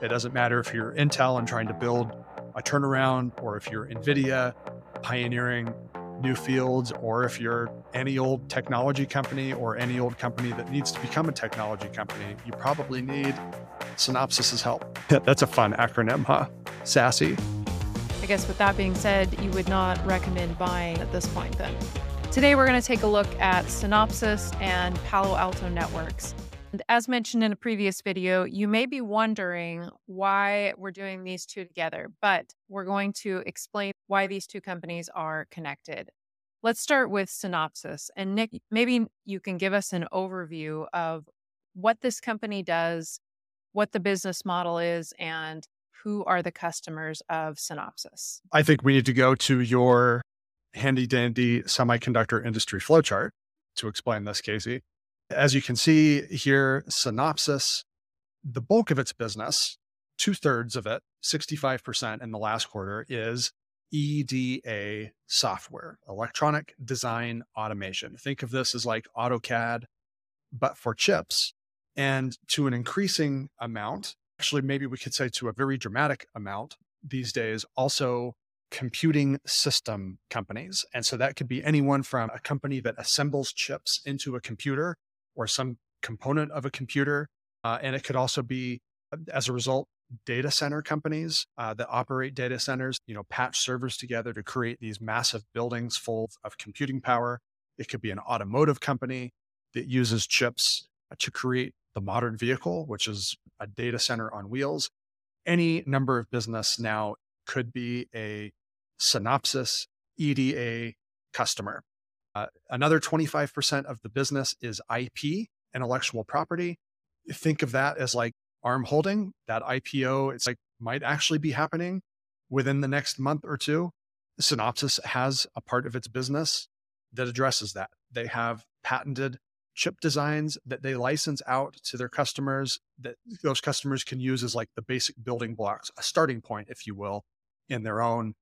It doesn't matter if you're Intel and trying to build a turnaround, or if you're NVIDIA pioneering new fields, or if you're any old technology company or any old company that needs to become a technology company, you probably need Synopsys's help. That's a fun acronym, huh? Sassy. I guess with that being said, you would not recommend buying at this point then. Today, we're going to take a look at Synopsys and Palo Alto Networks. And as mentioned in a previous video, you may be wondering why we're doing these two together, but we're going to explain why these two companies are connected. Let's start with Synopsys. And Nick, maybe you can give us an overview of what this company does, what the business model is, and who are the customers of Synopsys. I think we need to go to your handy dandy semiconductor industry flowchart to explain this, Casey. As you can see here, Synopsys, the bulk of its business, two thirds of it, 65% in the last quarter, is EDA software, electronic design automation. Think of this as like AutoCAD, but for chips. And to an increasing amount, actually, maybe we could say to a very dramatic amount these days, also computing system companies. And so that could be anyone from a company that assembles chips into a computer or some component of a computer. Uh, and it could also be, uh, as a result, data center companies uh, that operate data centers, you know, patch servers together to create these massive buildings full of computing power. It could be an automotive company that uses chips uh, to create the modern vehicle, which is a data center on wheels. Any number of business now could be a Synopsys EDA customer. Uh, another 25% of the business is IP, intellectual property. Think of that as like ARM holding, that IPO, it's like might actually be happening within the next month or two. Synopsys has a part of its business that addresses that. They have patented chip designs that they license out to their customers that those customers can use as like the basic building blocks, a starting point, if you will, in their own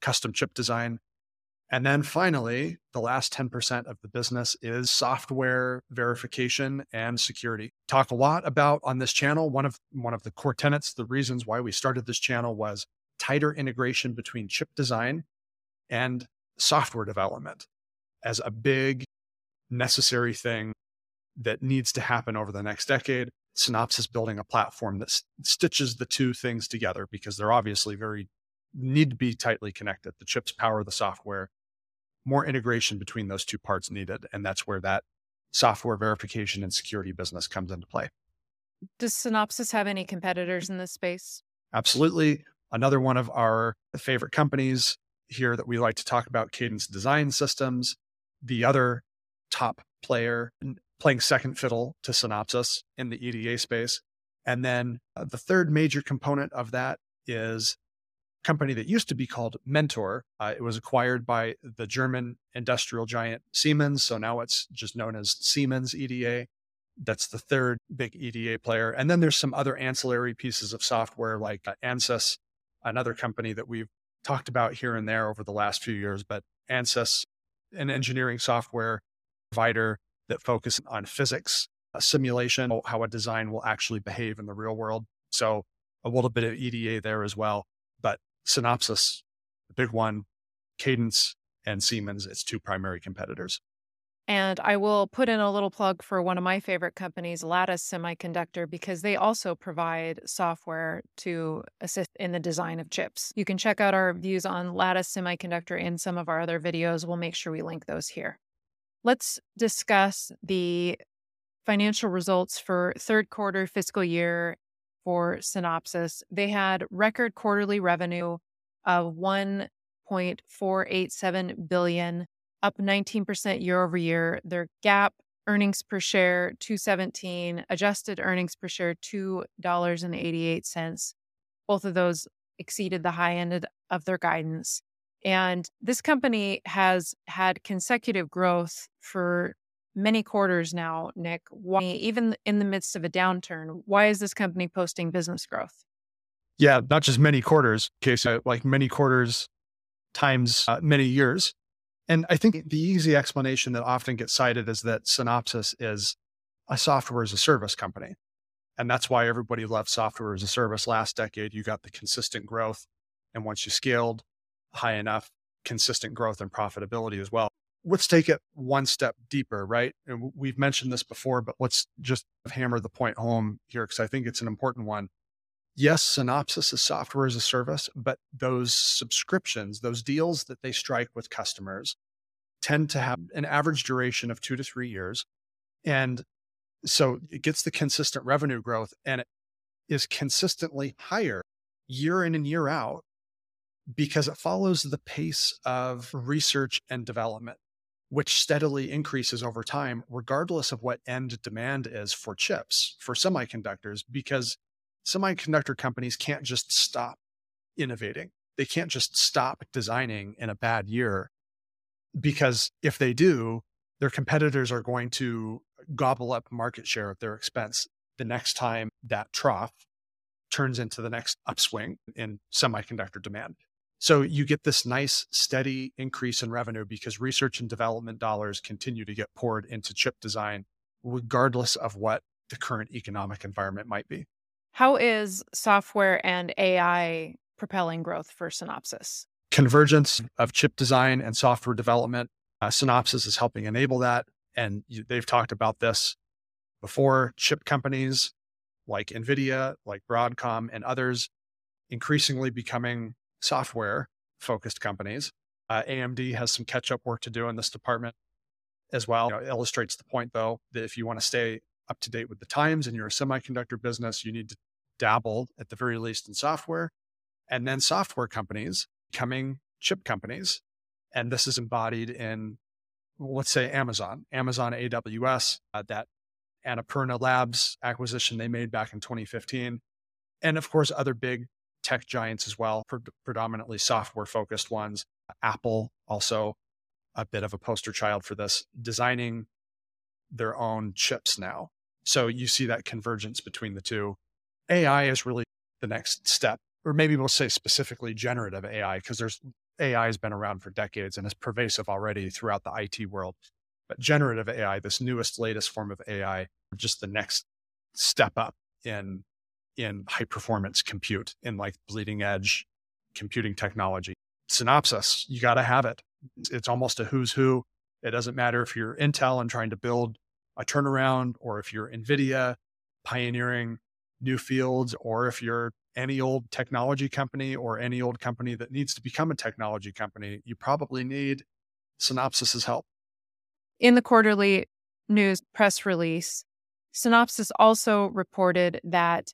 custom chip design. And then finally, the last 10% of the business is software verification and security. Talk a lot about on this channel. One of one of the core tenets, the reasons why we started this channel was tighter integration between chip design and software development as a big necessary thing that needs to happen over the next decade. Synopsys building a platform that stitches the two things together because they're obviously very need to be tightly connected. The chips power the software. More integration between those two parts needed. And that's where that software verification and security business comes into play. Does Synopsys have any competitors in this space? Absolutely. Another one of our favorite companies here that we like to talk about, Cadence Design Systems. The other top player playing second fiddle to Synopsys in the EDA space. And then uh, the third major component of that is company that used to be called Mentor. Uh, it was acquired by the German industrial giant Siemens. So now it's just known as Siemens EDA. That's the third big EDA player. And then there's some other ancillary pieces of software like uh, Ansys, another company that we've talked about here and there over the last few years. But Ansys, an engineering software provider that focuses on physics, a simulation, how a design will actually behave in the real world. So a little bit of EDA there as well. But Synopsys, the big one, Cadence and Siemens, its two primary competitors. And I will put in a little plug for one of my favorite companies, Lattice Semiconductor, because they also provide software to assist in the design of chips. You can check out our views on Lattice Semiconductor in some of our other videos. We'll make sure we link those here. Let's discuss the financial results for third quarter fiscal year for Synopsys. They had record quarterly revenue of 1.487 billion, up 19% year over year. Their GAAP earnings per share 217, adjusted earnings per share $2.88. Both of those exceeded the high end of their guidance. And this company has had consecutive growth for many quarters now, Nick. Why, even in the midst of a downturn, why is this company posting business growth? Yeah, not just many quarters, case like many quarters times uh, many years. And I think the easy explanation that often gets cited is that Synopsys is a software as a service company. And that's why everybody loved software as a service last decade. You got the consistent growth. And once you scaled high enough, consistent growth and profitability as well. Let's take it one step deeper, right? And we've mentioned this before, but let's just hammer the point home here because I think it's an important one. Yes, Synopsys is software as a service, but those subscriptions, those deals that they strike with customers tend to have an average duration of two to three years. And so it gets the consistent revenue growth and it is consistently higher year in and year out because it follows the pace of research and development, which steadily increases over time, regardless of what end demand is for chips, for semiconductors, because semiconductor companies can't just stop innovating. They can't just stop designing in a bad year because if they do, their competitors are going to gobble up market share at their expense the next time that trough turns into the next upswing in semiconductor demand. So you get this nice, steady increase in revenue because research and development dollars continue to get poured into chip design, regardless of what the current economic environment might be. How is software and AI propelling growth for Synopsys? Convergence of chip design and software development. Uh, Synopsys is helping enable that. And you, they've talked about this before. Chip companies like NVIDIA, like Broadcom, and others increasingly becoming software focused companies. Uh, AMD has some catch up work to do in this department as well. You know, it illustrates the point, though, that if you want to stay up to date with the times and you're a semiconductor business, you need to dabble at the very least in software. And then software companies becoming chip companies. And this is embodied in, let's say, Amazon, Amazon AWS, uh, that Annapurna Labs acquisition they made back in 2015. And of course, other big tech giants as well, pre- predominantly software focused ones. Apple, also a bit of a poster child for this, designing their own chips now. So you see that convergence between the two. AI is really the next step, or maybe we'll say specifically generative AI, because there's AI has been around for decades and is pervasive already throughout the IT world. But generative AI, this newest, latest form of AI, just the next step up in in high performance compute in like bleeding edge computing technology. Synopsys, you got to have it. It's almost a who's who. It doesn't matter if you're Intel and trying to build a turnaround, or if you're NVIDIA pioneering new fields, or if you're any old technology company or any old company that needs to become a technology company, you probably need Synopsys's help. In the quarterly news press release, Synopsys also reported that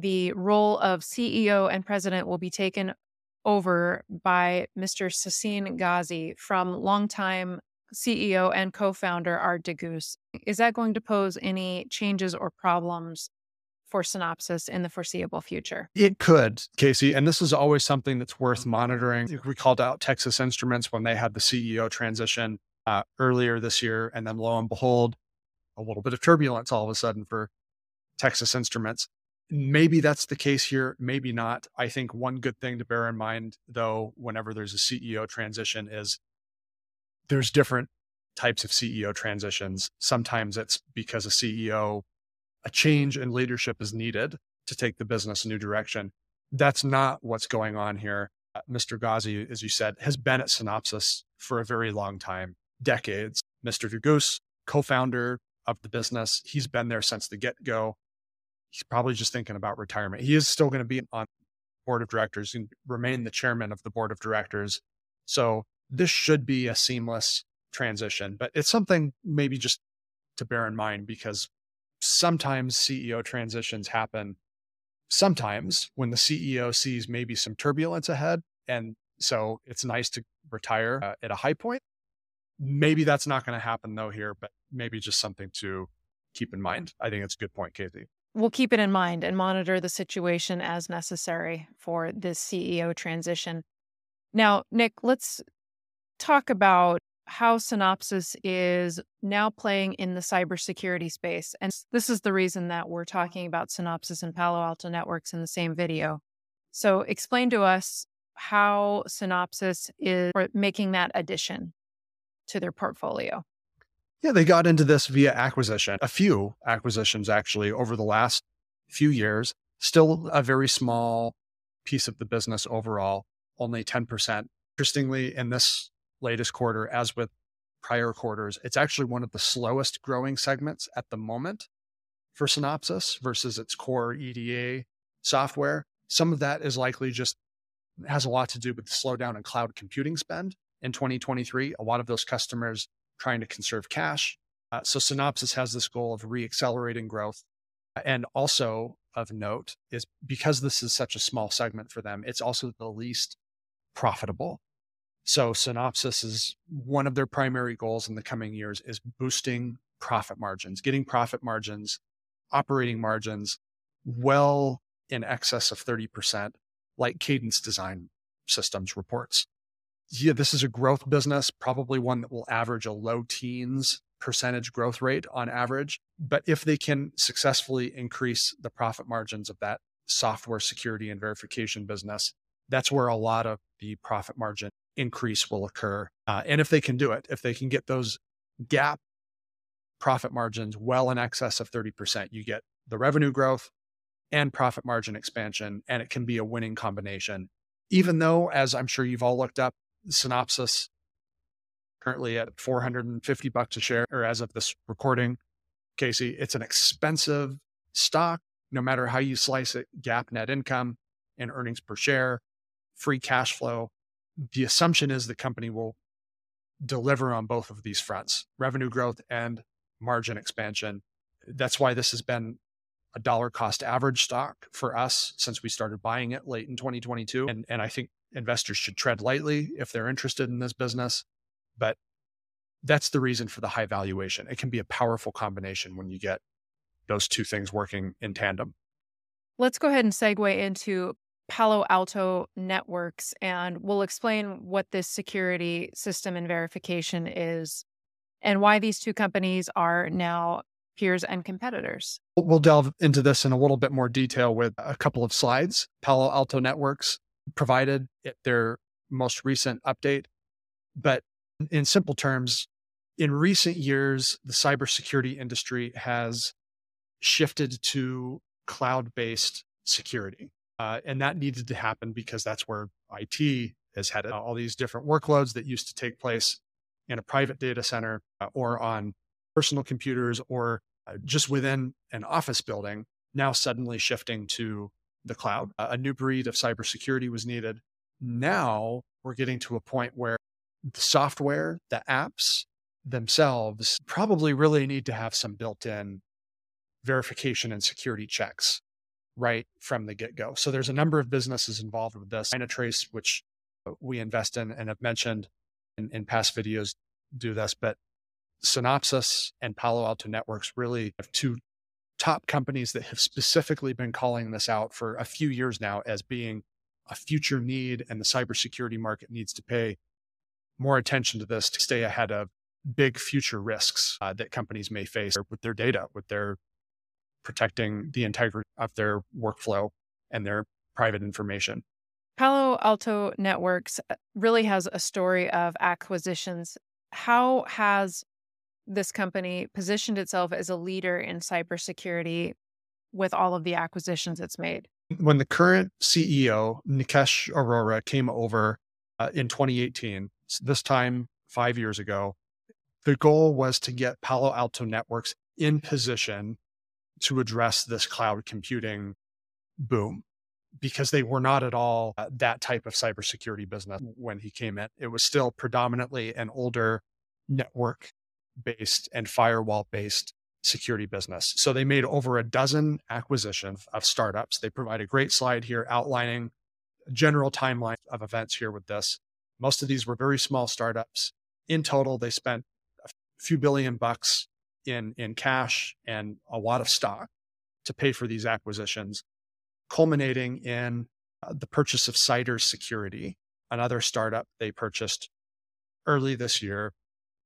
the role of CEO and president will be taken over by Mr. Sassine Ghazi from longtime CEO and co founder Aart de Geus. Is that going to pose any changes or problems for Synopsys in the foreseeable future? It could, Casey. And this is always something that's worth monitoring. We called out Texas Instruments when they had the CEO transition uh, earlier this year. And then lo and behold, a little bit of turbulence all of a sudden for Texas Instruments. Maybe that's the case here, maybe not. I think one good thing to bear in mind, though, whenever there's a CEO transition, is there's different types of CEO transitions. Sometimes it's because a CEO, a change in leadership is needed to take the business a new direction. That's not what's going on here. Uh, Mr. Ghazi, as you said, has been at Synopsys for a very long time, decades. Mr. de Geus, co founder of the business, he's been there since the get go he's probably just thinking about retirement. He is still going to be on board of directors and remain the chairman of the board of directors. So this should be a seamless transition, but it's something maybe just to bear in mind because sometimes CEO transitions happen sometimes when the CEO sees maybe some turbulence ahead. And so it's nice to retire uh, at a high point. Maybe that's not going to happen though here, but maybe just something to keep in mind. I think it's a good point, Casey we'll keep it in mind and monitor the situation as necessary for this CEO transition. Now, Nick, let's talk about how Synopsys is now playing in the cybersecurity space. And this is the reason that we're talking about Synopsys and Palo Alto Networks in the same video. So, explain to us how Synopsys is making that addition to their portfolio. Yeah, they got into this via acquisition, a few acquisitions actually over the last few years. Still a very small piece of the business overall, only 10%. Interestingly, in this latest quarter, as with prior quarters, it's actually one of the slowest growing segments at the moment for Synopsys versus its core EDA software. Some of that is likely just has a lot to do with the slowdown in cloud computing spend in 2023. A lot of those customers trying to conserve cash. Uh, so Synopsys has this goal of re-accelerating growth. And also of note is because this is such a small segment for them, it's also the least profitable. So Synopsys is one of their primary goals in the coming years is boosting profit margins, getting profit margins, operating margins well in excess of 30%, like Cadence Design Systems reports. Yeah, this is a growth business, probably one that will average a low teens percentage growth rate on average. But if they can successfully increase the profit margins of that software security and verification business, that's where a lot of the profit margin increase will occur. Uh, and if they can do it, if they can get those GAAP profit margins well in excess of 30%, you get the revenue growth and profit margin expansion, and it can be a winning combination. Even though, as I'm sure you've all looked up, Synopsys currently at 450 bucks a share, or as of this recording, Casey, it's an expensive stock, no matter how you slice it, GAAP net income and earnings per share, free cash flow. The assumption is the company will deliver on both of these fronts, revenue growth and margin expansion. That's why this has been a dollar cost average stock for us since we started buying it late in 2022. And, and I think investors should tread lightly if they're interested in this business. But that's the reason for the high valuation. It can be a powerful combination when you get those two things working in tandem. Let's go ahead and segue into Palo Alto Networks, and we'll explain what this security system and verification is and why these two companies are now peers and competitors. We'll delve into this in a little bit more detail with a couple of slides. Palo Alto Networks provided at their most recent update, but in simple terms, in recent years, the cybersecurity industry has shifted to cloud based security. Uh, and that needed to happen because that's where IT has had all these different workloads that used to take place in a private data center uh, or on personal computers or uh, just within an office building, now suddenly shifting to the cloud. a new breed of cybersecurity was needed. Now we're getting to a point where the software, the apps themselves probably really need to have some built in verification and security checks right from the get go. So there's a number of businesses involved with this. Dynatrace, which uh, we invest in and have mentioned in, in past videos, do this, but Synopsys and Palo Alto Networks really have two top companies that have specifically been calling this out for a few years now as being a future need and the cybersecurity market needs to pay more attention to this to stay ahead of big future risks uh, that companies may face with their data, with their protecting the integrity of their workflow and their private information. Palo Alto Networks uh, really has a story of acquisitions. How has this company positioned itself as a leader in cybersecurity with all of the acquisitions it's made? When the current CEO, Nikesh Arora, came over uh, in 2018, this time five years ago, the goal was to get Palo Alto Networks in position to address this cloud computing boom because they were not at all uh, that type of cybersecurity business when he came in. It was still predominantly an older network based and firewall based security business. So they made over a dozen acquisitions of startups. They provide a great slide here outlining general timeline of events here with this. Most of these were very small startups. In total, they spent a few billion bucks in, in cash and a lot of stock to pay for these acquisitions, culminating in uh, the purchase of Cider Security, another startup they purchased early this year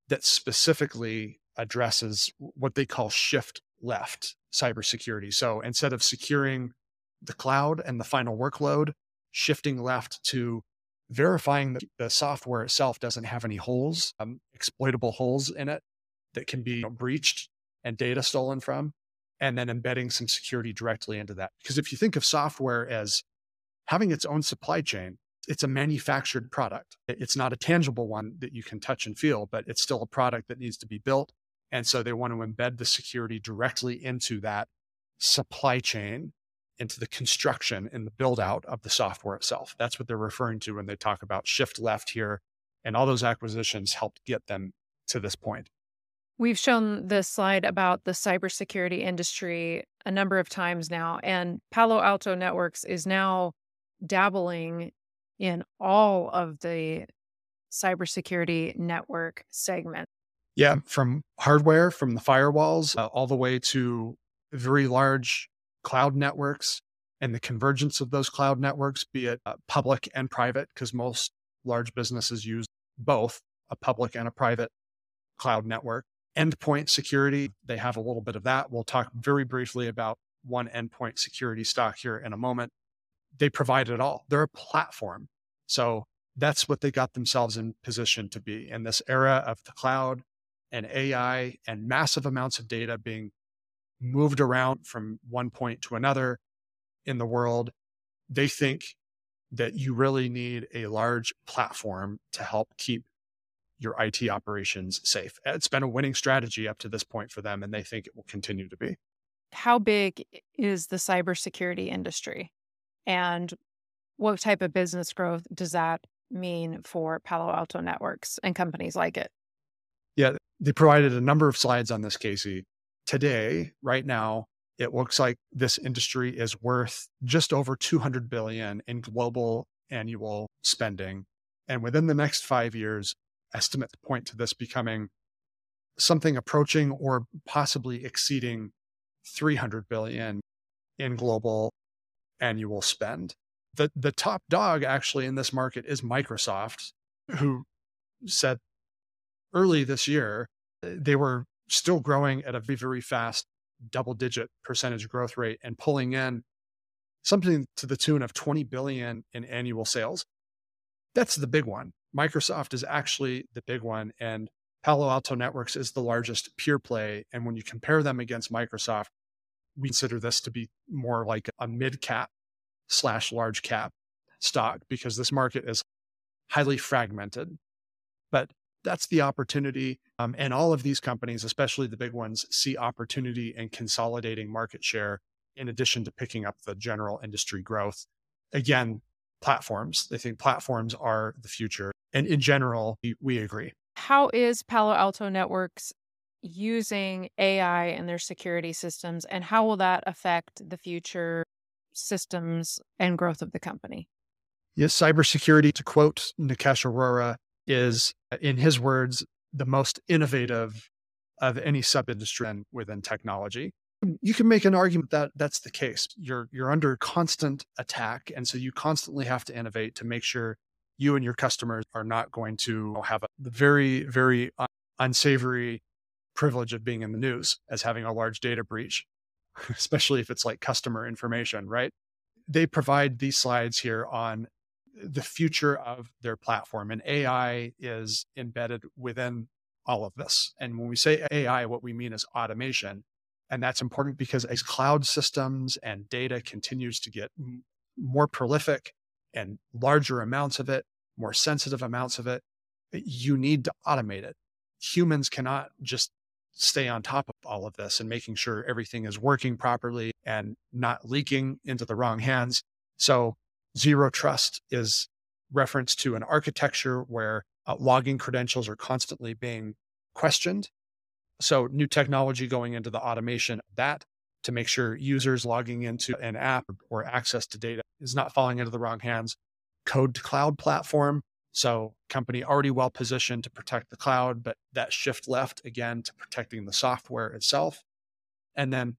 that specifically addresses what they call shift left cybersecurity. So instead of securing the cloud and the final workload, shifting left to verifying that the software itself doesn't have any holes, um, exploitable holes in it that can be you know, breached and data stolen from, and then embedding some security directly into that. Because if you think of software as having its own supply chain, it's a manufactured product. It's not a tangible one that you can touch and feel, but it's still a product that needs to be built. And so they want to embed the security directly into that supply chain, into the construction and the build out of the software itself. That's what they're referring to when they talk about shift left here. And all those acquisitions helped get them to this point. We've shown this slide about the cybersecurity industry a number of times now, and Palo Alto Networks is now dabbling in all of the cybersecurity network segment. Yeah, from hardware, from the firewalls, uh, all the way to very large cloud networks and the convergence of those cloud networks, be it uh, public and private, because most large businesses use both a public and a private cloud network. Endpoint security, they have a little bit of that. We'll talk very briefly about one endpoint security stock here in a moment. They provide it all. They're a platform so that's what they got themselves in position to be in this era of the cloud and AI and massive amounts of data being moved around from one point to another in the world. They think that you really need a large platform to help keep your IT operations safe. It's been a winning strategy up to this point for them, and they think it will continue to be. How big is the cybersecurity industry? And what type of business growth does that mean for Palo Alto Networks and companies like it? Yeah, they provided a number of slides on this, Casey. Today, right now, it looks like this industry is worth just over 200 billion in global annual spending. And within the next five years, estimates point to this becoming something approaching or possibly exceeding 300 billion in global annual spend the the top dog actually in this market is Microsoft, who said early this year uh, they were still growing at a very, fast double digit percentage growth rate and pulling in something to the tune of 20 billion in annual sales. That's the big one. Microsoft is actually the big one and Palo Alto Networks is the largest pure play and when you compare them against Microsoft, we consider this to be more like a mid cap slash large cap stock because this market is highly fragmented. But that's the opportunity. Um, and all of these companies, especially the big ones, see opportunity in consolidating market share in addition to picking up the general industry growth. Again, platforms. They think platforms are the future. And in general, we, we agree. How is Palo Alto Networks using AI in their security systems, and how will that affect the future systems and growth of the company. Yes, cybersecurity, to quote Nikesh Arora, is, in his words, the most innovative of any sub industry within technology. You can make an argument that that's the case. You're you're under constant attack, and so you constantly have to innovate to make sure you and your customers are not going to have a very very unsavory privilege of being in the news as having a large data breach especially if it's like customer information, right? They provide these slides here on the future of their platform, and AI is embedded within all of this. And when we say AI, what we mean is automation. And that's important because as cloud systems and data continues to get more prolific and larger amounts of it, more sensitive amounts of it, you need to automate it. Humans cannot just stay on top of all of this and making sure everything is working properly and not leaking into the wrong hands. So, zero trust is reference to an architecture where uh, logging credentials are constantly being questioned. So, new technology going into the automation of that to make sure users logging into an app or access to data is not falling into the wrong hands. Code to cloud platform so, company already well positioned to protect the cloud, but that shift left again to protecting the software itself. And then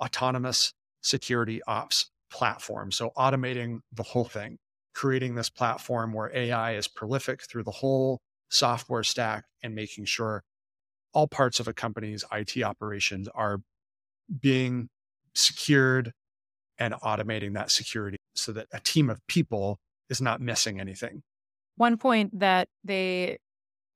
autonomous security ops platform. So, automating the whole thing, creating this platform where AI is prolific through the whole software stack and making sure all parts of a company's IT operations are being secured and automating that security so that a team of people is not missing anything. One point that they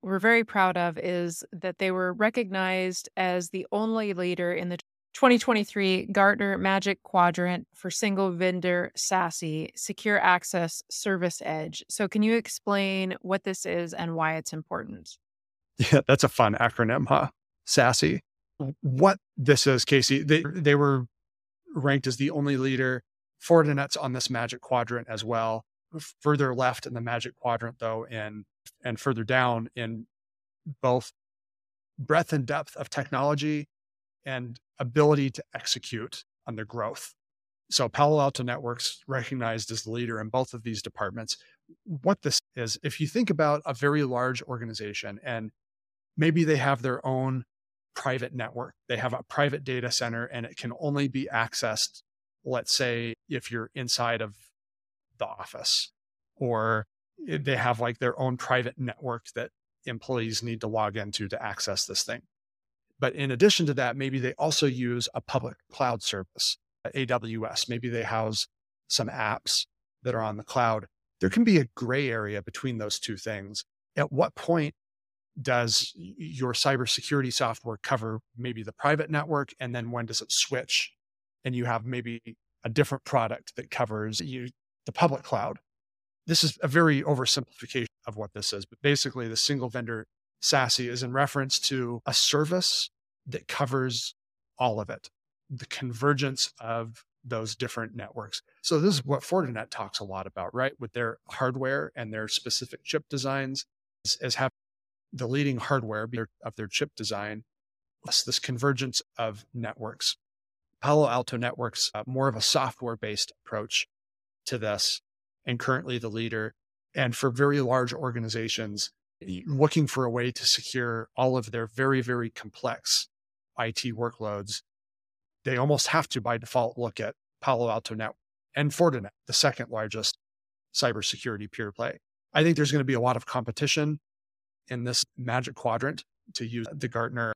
were very proud of is that they were recognized as the only leader in the 2023 Gartner Magic Quadrant for Single Vendor SASE Secure Access Service Edge. So, can you explain what this is and why it's important? Yeah, that's a fun acronym, huh? SASE. What this is, Casey, they, they were ranked as the only leader. Fortinet's on this Magic Quadrant as well. Further left in the Magic Quadrant, though, and and further down in both breadth and depth of technology and ability to execute on their growth. So Palo Alto Networks recognized as the leader in both of these departments. What this is, if you think about a very large organization and maybe they have their own private network, they have a private data center and it can only be accessed, let's say, if you're inside of the office, or they have like their own private network that employees need to log into to access this thing. But in addition to that, maybe they also use a public cloud service, AWS. Maybe they house some apps that are on the cloud. There can be a gray area between those two things. At what point does your cybersecurity software cover maybe the private network? And then when does it switch? And you have maybe a different product that covers you, the public cloud. This is a very oversimplification of what this is, but basically, the single vendor SASE is in reference to a service that covers all of it, the convergence of those different networks. So this is what Fortinet talks a lot about, right? With their hardware and their specific chip designs as, as having the leading hardware of their chip design, plus this convergence of networks. Palo Alto Networks, uh, more of a software based approach to this, and currently the leader. And for very large organizations, looking for a way to secure all of their very, very complex IT workloads, they almost have to by default look at Palo Alto Network and Fortinet, the second largest cybersecurity peer play. I think there's going to be a lot of competition in this magic quadrant to use the Gartner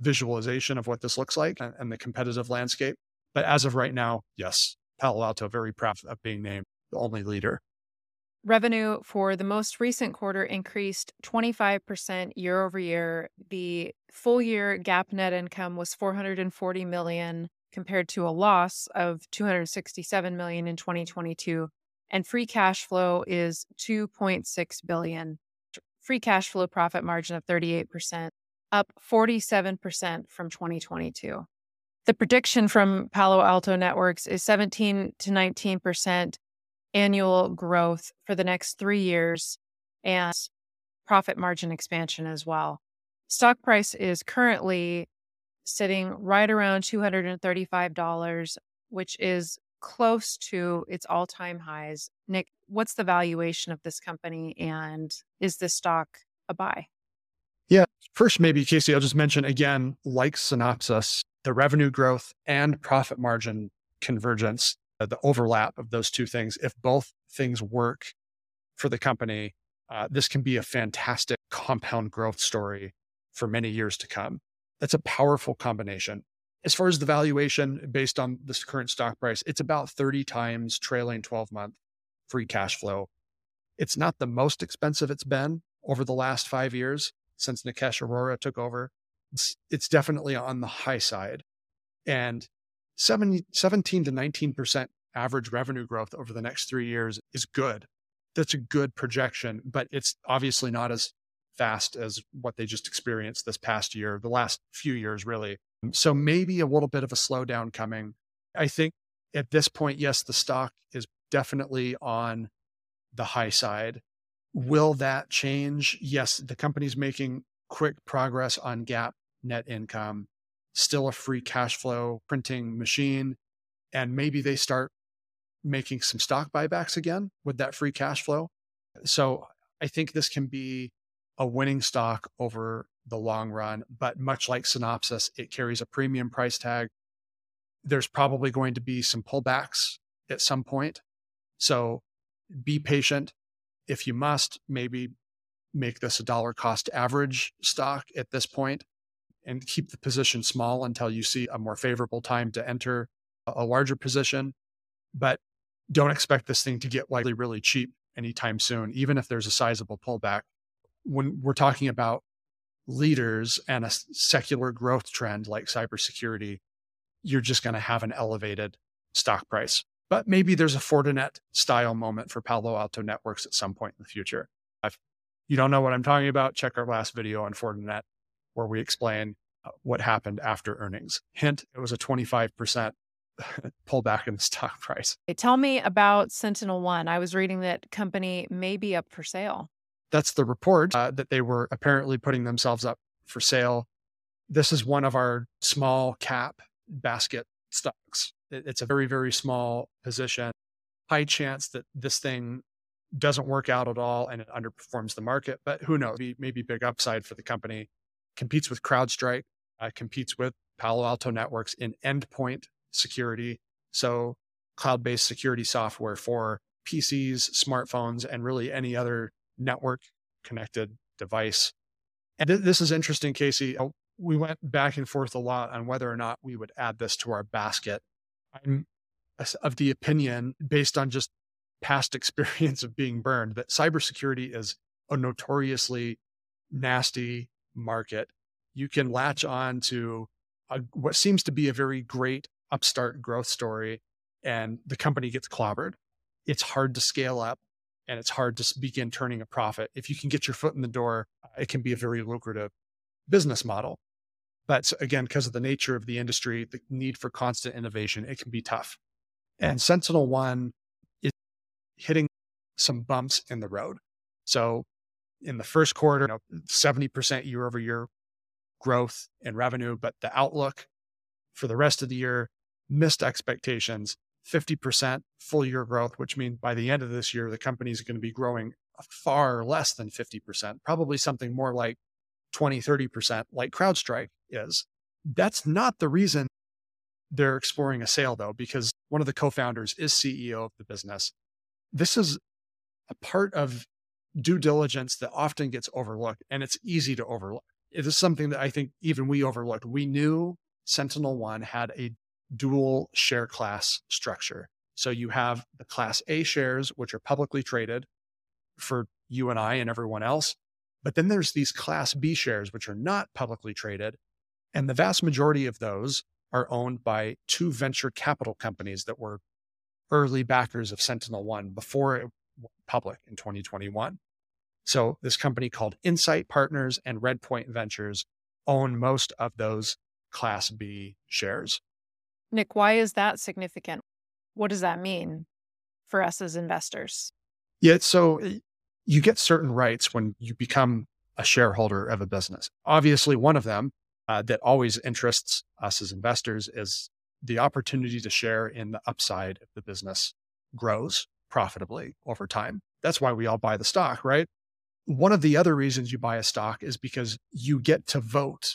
visualization of what this looks like and, and the competitive landscape. But as of right now, yes, Palo Alto very proud of being named the only leader Revenue for the most recent quarter increased 25% year over year. The full year GAAP net income was 440 million compared to a loss of 267 million in 2022 and free cash flow is 2.6 billion. Free cash flow profit margin of 38%, up 47% from 2022. The prediction from Palo Alto Networks is 17 to 19% annual growth for the next three years and profit margin expansion as well. Stock price is currently sitting right around $235, which is close to its all time highs. Nick, what's the valuation of this company and is this stock a buy? Yeah. First, maybe, Casey, I'll just mention again, like Synopsys, the revenue growth and profit margin convergence uh, the overlap of those two things. If both things work for the company, uh, this can be a fantastic compound growth story for many years to come. That's a powerful combination. As far as the valuation based on this current stock price, it's about 30 times trailing 12 month free cash flow. It's not the most expensive it's been over the last five years since Nikesh Arora took over. It's, it's definitely on the high side. And 17 to 19% average revenue growth over the next three years is good. That's a good projection, but it's obviously not as fast as what they just experienced this past year, the last few years, really. So maybe a little bit of a slowdown coming. I think at this point, yes, the stock is definitely on the high side. Will that change? Yes, the company's making quick progress on GAAP net income still a free cash flow printing machine. And maybe they start making some stock buybacks again with that free cash flow. So I think this can be a winning stock over the long run. But much like Synopsys, it carries a premium price tag. There's probably going to be some pullbacks at some point. So be patient. If you must, maybe make this a dollar cost average stock at this point and keep the position small until you see a more favorable time to enter a larger position. But don't expect this thing to get likely really cheap anytime soon, even if there's a sizable pullback. When we're talking about leaders and a secular growth trend like cybersecurity, you're just going to have an elevated stock price. But maybe there's a Fortinet style moment for Palo Alto Networks at some point in the future. If you don't know what I'm talking about, check our last video on Fortinet where we explain uh, what happened after earnings. Hint, it was a 25% pullback in the stock price. Tell me about Sentinel One. I was reading that company may be up for sale. That's the report uh, that they were apparently putting themselves up for sale. This is one of our small cap basket stocks. It's a very, very small position. High chance that this thing doesn't work out at all and it underperforms the market, but who knows? Maybe, maybe big upside for the company. Competes with CrowdStrike, uh, competes with Palo Alto Networks in endpoint security. So, cloud based security software for PCs, smartphones, and really any other network connected device. And th- this is interesting, Casey. Oh, we went back and forth a lot on whether or not we would add this to our basket. I'm of the opinion, based on just past experience of being burned, that cybersecurity is a notoriously nasty market. You can latch on to a, what seems to be a very great upstart growth story, and the company gets clobbered. It's hard to scale up and it's hard to begin turning a profit. If you can get your foot in the door, it can be a very lucrative business model. But again, because of the nature of the industry, the need for constant innovation, it can be tough. And Sentinel One is hitting some bumps in the road. So in the first quarter, you know, 70% year over year growth in revenue, but the outlook for the rest of the year missed expectations, 50% full year growth, which means by the end of this year, the company is going to be growing far less than 50%, probably something more like 20, 30%, like CrowdStrike is. That's not the reason they're exploring a sale, though, because one of the co founders is CEO of the business. This is a part of due diligence that often gets overlooked, and it's easy to overlook. It is something that I think even we overlooked. We knew Sentinel One had a dual share class structure. So you have the Class A shares, which are publicly traded for you and I and everyone else. But then there's these Class B shares, which are not publicly traded. And the vast majority of those are owned by two venture capital companies that were early backers of Sentinel One before it public in 2021. So this company called Insight Partners and Redpoint Ventures own most of those Class B shares. Nick, why is that significant? What does that mean for us as investors? Yeah, so eh, you get certain rights when you become a shareholder of a business. Obviously, one of them uh, that always interests us as investors is the opportunity to share in the upside if the business grows profitably over time. That's why we all buy the stock, right? One of the other reasons you buy a stock is because you get to vote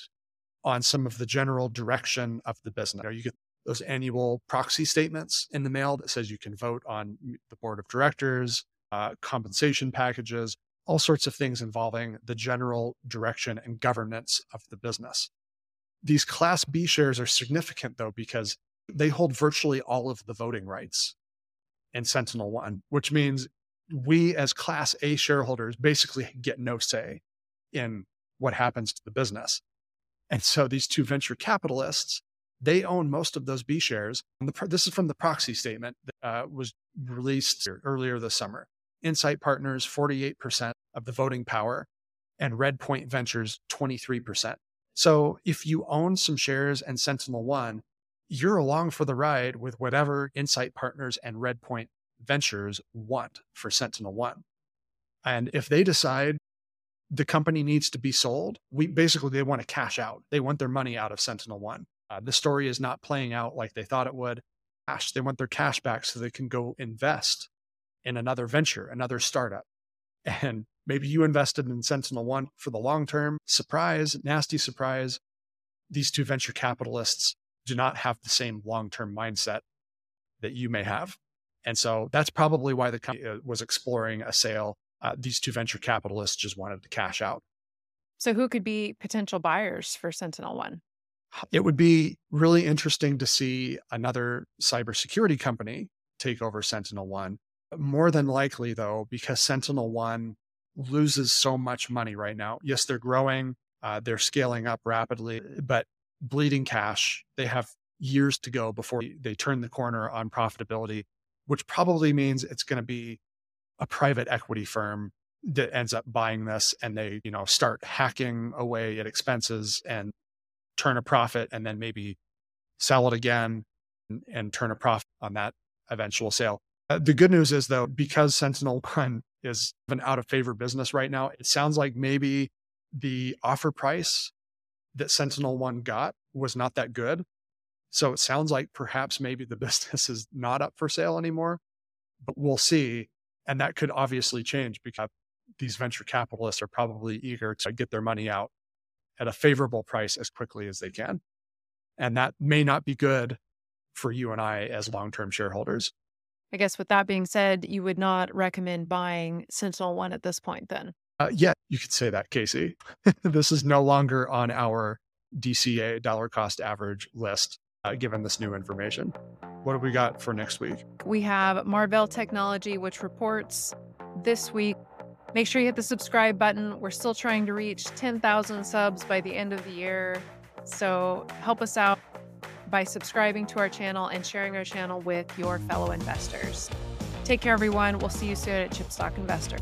on some of the general direction of the business. You get those annual proxy statements in the mail that says you can vote on the board of directors, uh, compensation packages, all sorts of things involving the general direction and governance of the business. These Class B shares are significant, though, because they hold virtually all of the voting rights in Sentinel One, which means we as Class A shareholders basically get no say in what happens to the business. And so these two venture capitalists, they own most of those B shares. this is from the proxy statement that uh, was released earlier this summer. Insight Partners 48% of the voting power, and Redpoint Ventures 23%. So if you own some shares and Sentinel One, you're along for the ride with whatever Insight Partners and Redpoint Ventures want for Sentinel One. And if they decide the company needs to be sold, we basically they want to cash out. They want their money out of Sentinel One. Uh, the story is not playing out like they thought it would. Cash, they want their cash back so they can go invest in another venture, another startup. And maybe you invested in Sentinel One for the long term. Surprise, nasty surprise. These two venture capitalists do not have the same long term mindset that you may have. And so that's probably why the company uh, was exploring a sale. Uh, these two venture capitalists just wanted to cash out. So, who could be potential buyers for Sentinel One? It would be really interesting to see another cybersecurity company take over Sentinel One more than likely, though, because Sentinel One loses so much money right now. Yes, they're growing, uh, they're scaling up rapidly, but bleeding cash. They have years to go before they turn the corner on profitability, which probably means it's going to be a private equity firm that ends up buying this and they, you know, start hacking away at expenses and turn a profit and then maybe sell it again and, and turn a profit on that eventual sale. Uh, the good news is though, because Sentinel One is an out of favor business right now, it sounds like maybe the offer price that SentinelOne got was not that good. So it sounds like perhaps maybe the business is not up for sale anymore, but we'll see. And that could obviously change because these venture capitalists are probably eager to get their money out at a favorable price as quickly as they can. And that may not be good for you and I as long term shareholders. I guess with that being said, you would not recommend buying SentinelOne at this point then? Uh, yeah, you could say that, Casey. this is no longer on our DCA dollar cost average list, uh, given this new information. What have we got for next week? We have Marvell Technology, which reports this week. Make sure you hit the subscribe button. We're still trying to reach 10,000 subs by the end of the year. So help us out by subscribing to our channel and sharing our channel with your fellow investors. Take care, everyone. We'll see you soon at Chip Stock Investor.